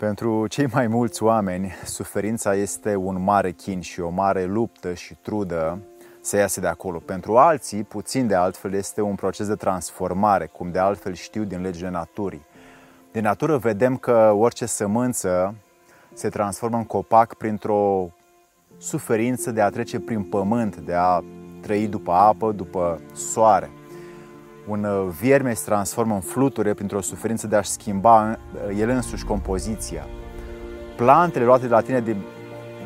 Pentru cei mai mulți oameni, suferința este un mare chin și o mare luptă și trudă să iasă de acolo. Pentru alții, puțin de altfel, este un proces de transformare, cum de altfel știu din legile naturii. Din natură vedem că orice sămânță se transformă în copac printr-o suferință de a trece prin pământ, de a trăi după apă, după soare. Un uh, vierme se transformă în fluture printr-o suferință de a-și schimba uh, el însuși compoziția. Plantele luate de la tine din,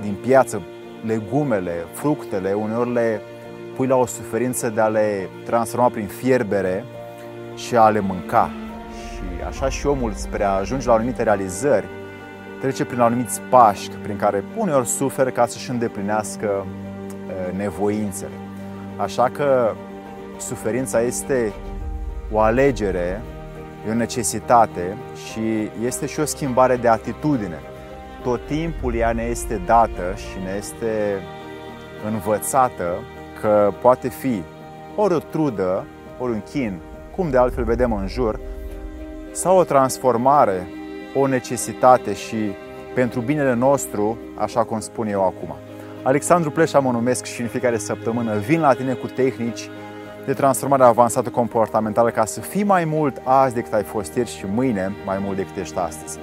din piață, legumele, fructele, uneori le pui la o suferință de a le transforma prin fierbere și a le mânca. Și așa și omul, spre a ajunge la anumite realizări, trece prin anumiți pași prin care uneori suferă ca să-și îndeplinească uh, nevoințele. Așa că suferința este o alegere, e o necesitate și este și o schimbare de atitudine. Tot timpul ea ne este dată și ne este învățată că poate fi ori o trudă, ori un chin, cum de altfel vedem în jur, sau o transformare, o necesitate și pentru binele nostru, așa cum spun eu acum. Alexandru Pleșa mă numesc și în fiecare săptămână vin la tine cu tehnici de transformare avansată comportamentală ca să fii mai mult azi decât ai fost ieri și mâine mai mult decât ești astăzi.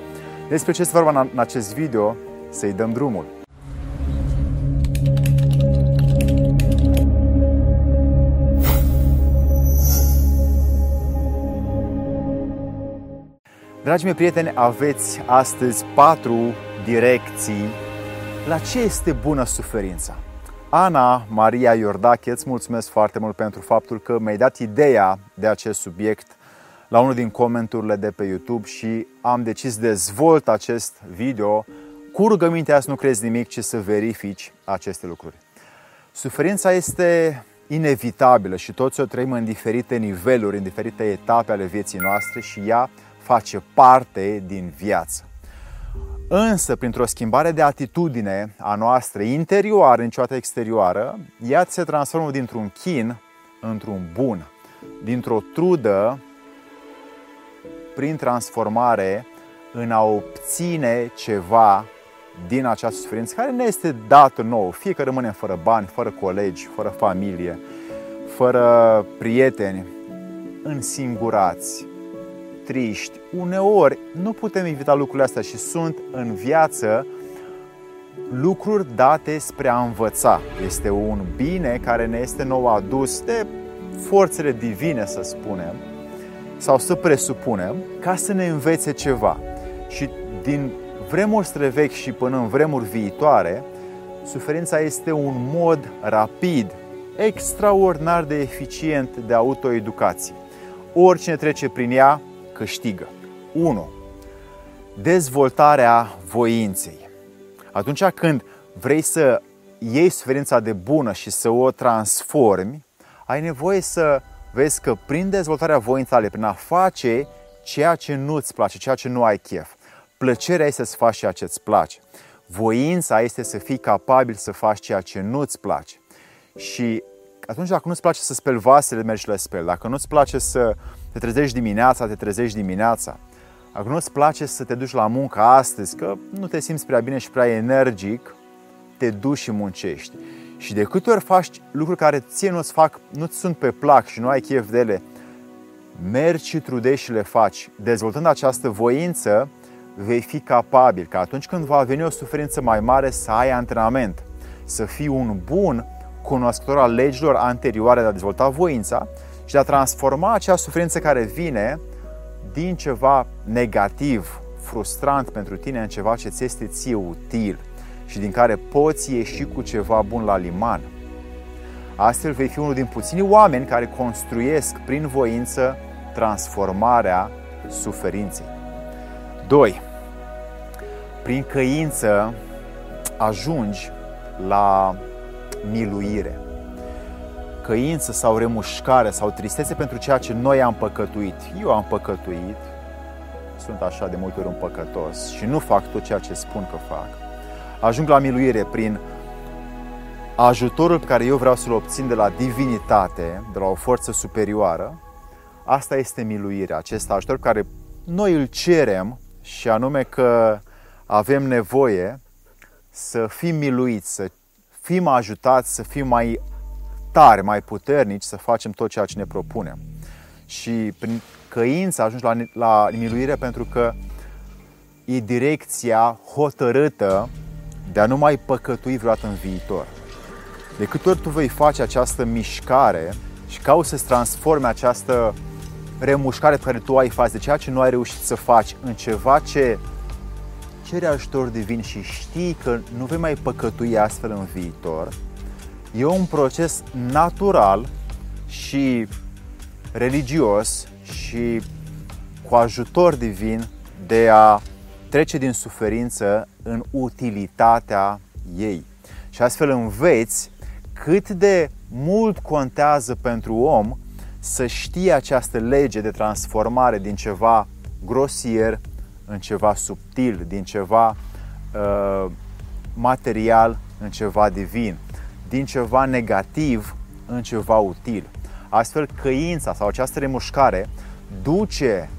Despre ce este vorba în acest video, să-i dăm drumul. Dragii mei prieteni, aveți astăzi patru direcții la ce este bună suferința. Ana Maria Iordache, îți mulțumesc foarte mult pentru faptul că mi-ai dat ideea de acest subiect la unul din comenturile de pe YouTube și am decis să dezvolt acest video cu rugămintea să nu crezi nimic, ci să verifici aceste lucruri. Suferința este inevitabilă și toți o trăim în diferite niveluri, în diferite etape ale vieții noastre și ea face parte din viață. Însă, printr-o schimbare de atitudine a noastră interioară, niciodată exterioară, ea se transformă dintr-un chin într-un bun, dintr-o trudă prin transformare în a obține ceva din această suferință care ne este dată nouă, fie că rămânem fără bani, fără colegi, fără familie, fără prieteni, însingurați, triști, uneori nu putem evita lucrurile astea și sunt în viață lucruri date spre a învăța. Este un bine care ne este nou adus de forțele divine, să spunem, sau să presupunem, ca să ne învețe ceva. Și din vremuri străvechi și până în vremuri viitoare, suferința este un mod rapid, extraordinar de eficient de autoeducație. Oricine trece prin ea câștigă. 1. Dezvoltarea voinței. Atunci când vrei să iei suferința de bună și să o transformi, ai nevoie să vezi că prin dezvoltarea voinței tale, prin a face ceea ce nu-ți place, ceea ce nu ai chef, plăcerea este să faci ceea ce îți place. Voința este să fii capabil să faci ceea ce nu-ți place. Și atunci dacă nu-ți place să speli vasele, mergi la speli. Dacă nu-ți place să te trezești dimineața, te trezești dimineața. Dacă nu-ți place să te duci la muncă astăzi, că nu te simți prea bine și prea energic, te duci și muncești. Și de câte ori faci lucruri care ție nu-ți fac, nu-ți sunt pe plac și nu ai chef de ele, mergi și trudești și le faci. Dezvoltând această voință, vei fi capabil ca atunci când va veni o suferință mai mare să ai antrenament, să fii un bun cunoscător al legilor anterioare de a dezvolta voința și de a transforma acea suferință care vine din ceva negativ, frustrant pentru tine, în ceva ce ți este ție util și din care poți ieși cu ceva bun la liman. Astfel vei fi unul din puținii oameni care construiesc prin voință transformarea suferinței. 2. Prin căință ajungi la miluire căință sau remușcare sau tristețe pentru ceea ce noi am păcătuit. Eu am păcătuit, sunt așa de multe ori un păcătos și nu fac tot ceea ce spun că fac. Ajung la miluire prin ajutorul pe care eu vreau să-l obțin de la divinitate, de la o forță superioară. Asta este miluirea, acest ajutor pe care noi îl cerem și anume că avem nevoie să fim miluiți, să fim ajutați, să fim mai tari, mai puternici, să facem tot ceea ce ne propunem. Și prin căință ajungi la, la miluire pentru că e direcția hotărâtă de a nu mai păcătui vreodată în viitor. De câte ori tu vei face această mișcare și cauți să-ți transforme această remușcare pe care tu ai față de ceea ce nu ai reușit să faci în ceva ce cere ajutor divin și știi că nu vei mai păcătui astfel în viitor, e un proces natural și religios și cu ajutor divin de a trece din suferință în utilitatea ei. Și astfel înveți cât de mult contează pentru om să știe această lege de transformare din ceva grosier în ceva subtil, din ceva uh, material în ceva divin, din ceva negativ în ceva util. Astfel, căința sau această remușcare duce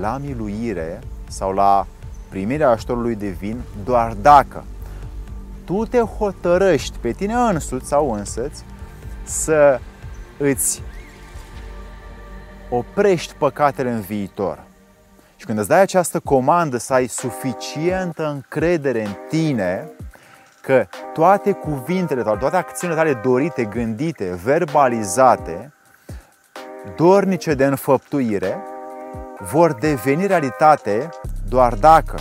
la miluire sau la primirea ajutorului divin doar dacă tu te hotărăști pe tine însuți sau însăți să îți oprești păcatele în viitor. Și când îți dai această comandă să ai suficientă încredere în tine, că toate cuvintele tale, toate acțiunile tale dorite, gândite, verbalizate, dornice de înfăptuire, vor deveni realitate doar dacă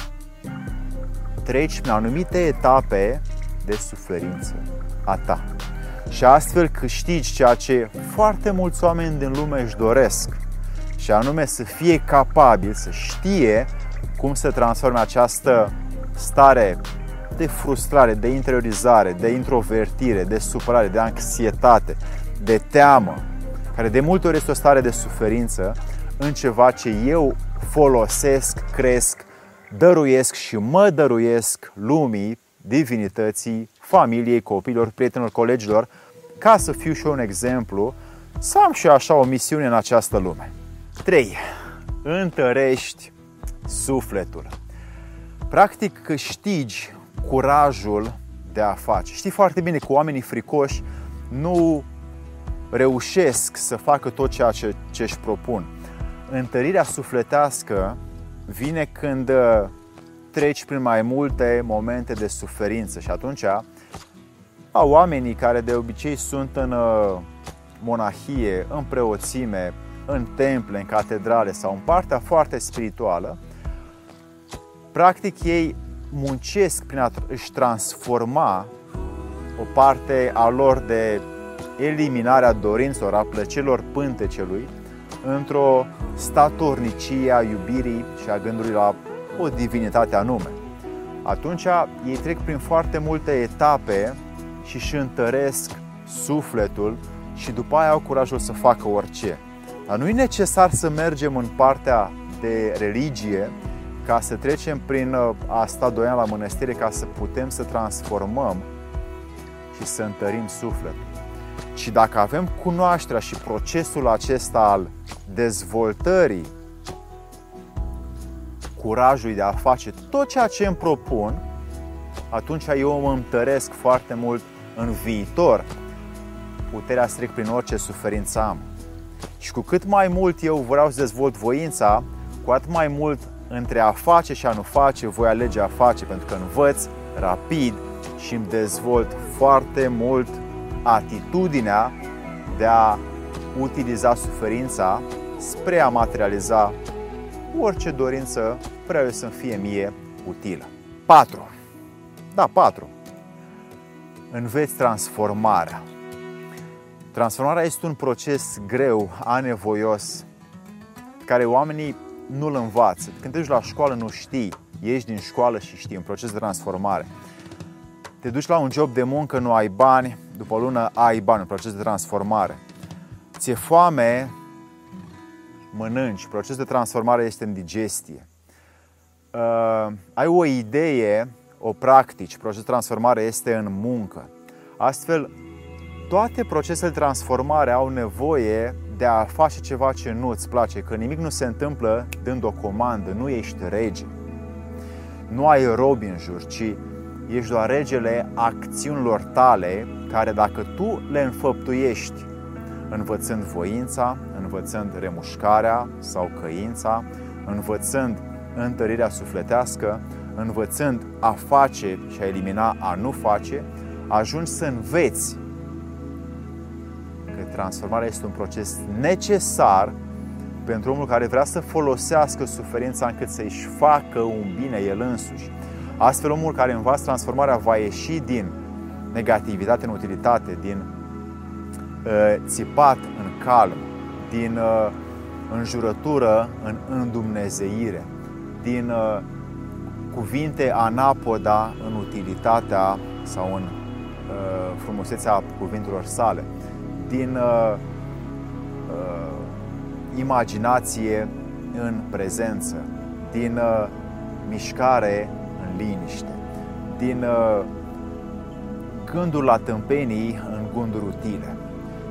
treci prin anumite etape de suferință a ta. Și astfel câștigi ceea ce foarte mulți oameni din lume își doresc, și anume să fie capabil, să știe cum să transforme această stare de frustrare, de interiorizare, de introvertire, de supărare, de anxietate, de teamă, care de multe ori este o stare de suferință, în ceva ce eu folosesc, cresc, dăruiesc și mă dăruiesc lumii, divinității, familiei, copiilor, prietenilor, colegilor, ca să fiu și eu un exemplu, să am și eu așa o misiune în această lume. 3. Întărești sufletul. Practic câștigi curajul de a face. Știi foarte bine că oamenii fricoși nu reușesc să facă tot ceea ce, ce își propun. Întărirea sufletească vine când uh, treci prin mai multe momente de suferință și atunci a oamenii care de obicei sunt în uh, monahie, în preoțime, în temple, în catedrale sau în partea foarte spirituală, practic ei muncesc prin a își transforma o parte a lor de eliminarea dorințelor, a plăcelor pântecelui, într-o statornicie a iubirii și a gândului la o divinitate anume. Atunci ei trec prin foarte multe etape și își întăresc sufletul și după aia au curajul să facă orice. Dar nu e necesar să mergem în partea de religie ca să trecem prin uh, a sta doi ani la mănăstire ca să putem să transformăm și să întărim sufletul. Și dacă avem cunoașterea și procesul acesta al dezvoltării curajului de a face tot ceea ce îmi propun, atunci eu mă întăresc foarte mult în viitor puterea să trec prin orice suferință am. Și cu cât mai mult eu vreau să dezvolt voința, cu atât mai mult între a face și a nu face, voi alege a face, pentru că învăț rapid și îmi dezvolt foarte mult atitudinea de a utiliza suferința spre a materializa orice dorință vreau eu să-mi fie mie utilă. 4. Da, 4. Înveți transformarea. Transformarea este un proces greu, anevoios, care oamenii nu-l învață. Când te duci la școală nu știi, ieși din școală și știi, un proces de transformare. Te duci la un job de muncă, nu ai bani, după o lună ai bani, un proces de transformare. Ți-e foame, mănânci, proces de transformare este în digestie. Uh, ai o idee, o practici, proces de transformare este în muncă. Astfel, toate procesele de transformare au nevoie de a face ceva ce nu îți place, că nimic nu se întâmplă dând o comandă, nu ești rege. nu ai robi în jur, ci ești doar regele acțiunilor tale, care dacă tu le înfăptuiești, învățând voința, învățând remușcarea sau căința, învățând întărirea sufletească, învățând a face și a elimina a nu face, ajungi să înveți că transformarea este un proces necesar pentru omul care vrea să folosească suferința încât să-și facă un bine el însuși. Astfel, omul care învață transformarea va ieși din negativitate în utilitate, din uh, țipat în calm, din uh, înjurătură în îndumnezeire, din uh, cuvinte anapoda în utilitatea sau în uh, frumusețea cuvintelor sale, din uh, uh, imaginație în prezență, din uh, mișcare în liniște, din uh, gânduri la tâmpenii în gânduri utile.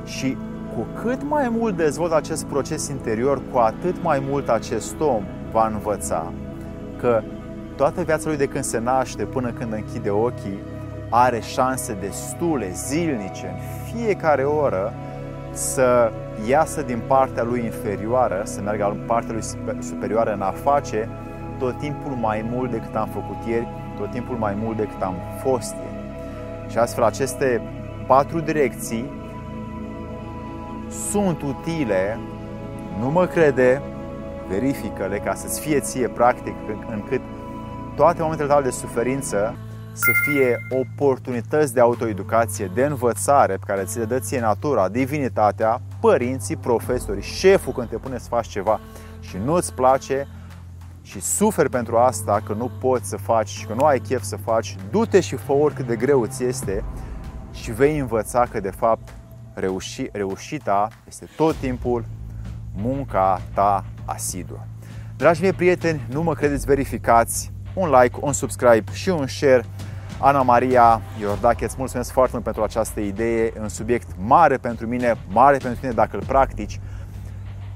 Și cu cât mai mult dezvoltă acest proces interior, cu atât mai mult acest om va învăța că toată viața lui de când se naște până când închide ochii are șanse destule, zilnice, în fiecare oră să iasă din partea lui inferioară, să meargă în partea lui superioară în a face tot timpul mai mult decât am făcut ieri, tot timpul mai mult decât am fost ieri. Și astfel aceste patru direcții sunt utile, nu mă crede, verifică-le ca să-ți fie ție practic încât toate momentele tale de suferință să fie oportunități de autoeducație, de învățare pe care ți le dă ție natura, divinitatea, părinții, profesorii, șeful când te pune să faci ceva și nu-ți place și suferi pentru asta că nu poți să faci și că nu ai chef să faci, du-te și fă oricât de greu ți este și vei învăța că de fapt reuși, reușita este tot timpul munca ta asiduă. Dragi mei prieteni, nu mă credeți, verificați un like, un subscribe și un share. Ana Maria Iordache, îți mulțumesc foarte mult pentru această idee, un subiect mare pentru mine, mare pentru tine dacă îl practici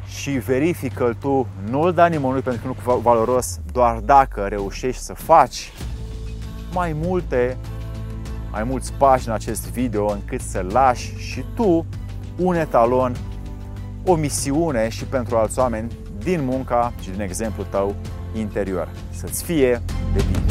și verifică-l tu, nu-l da nimănui pentru că nu e valoros, doar dacă reușești să faci mai multe, mai mulți pași în acest video încât să lași și tu un etalon, o misiune și pentru alți oameni din munca și din exemplul tău interior. Să-ți fie de bine!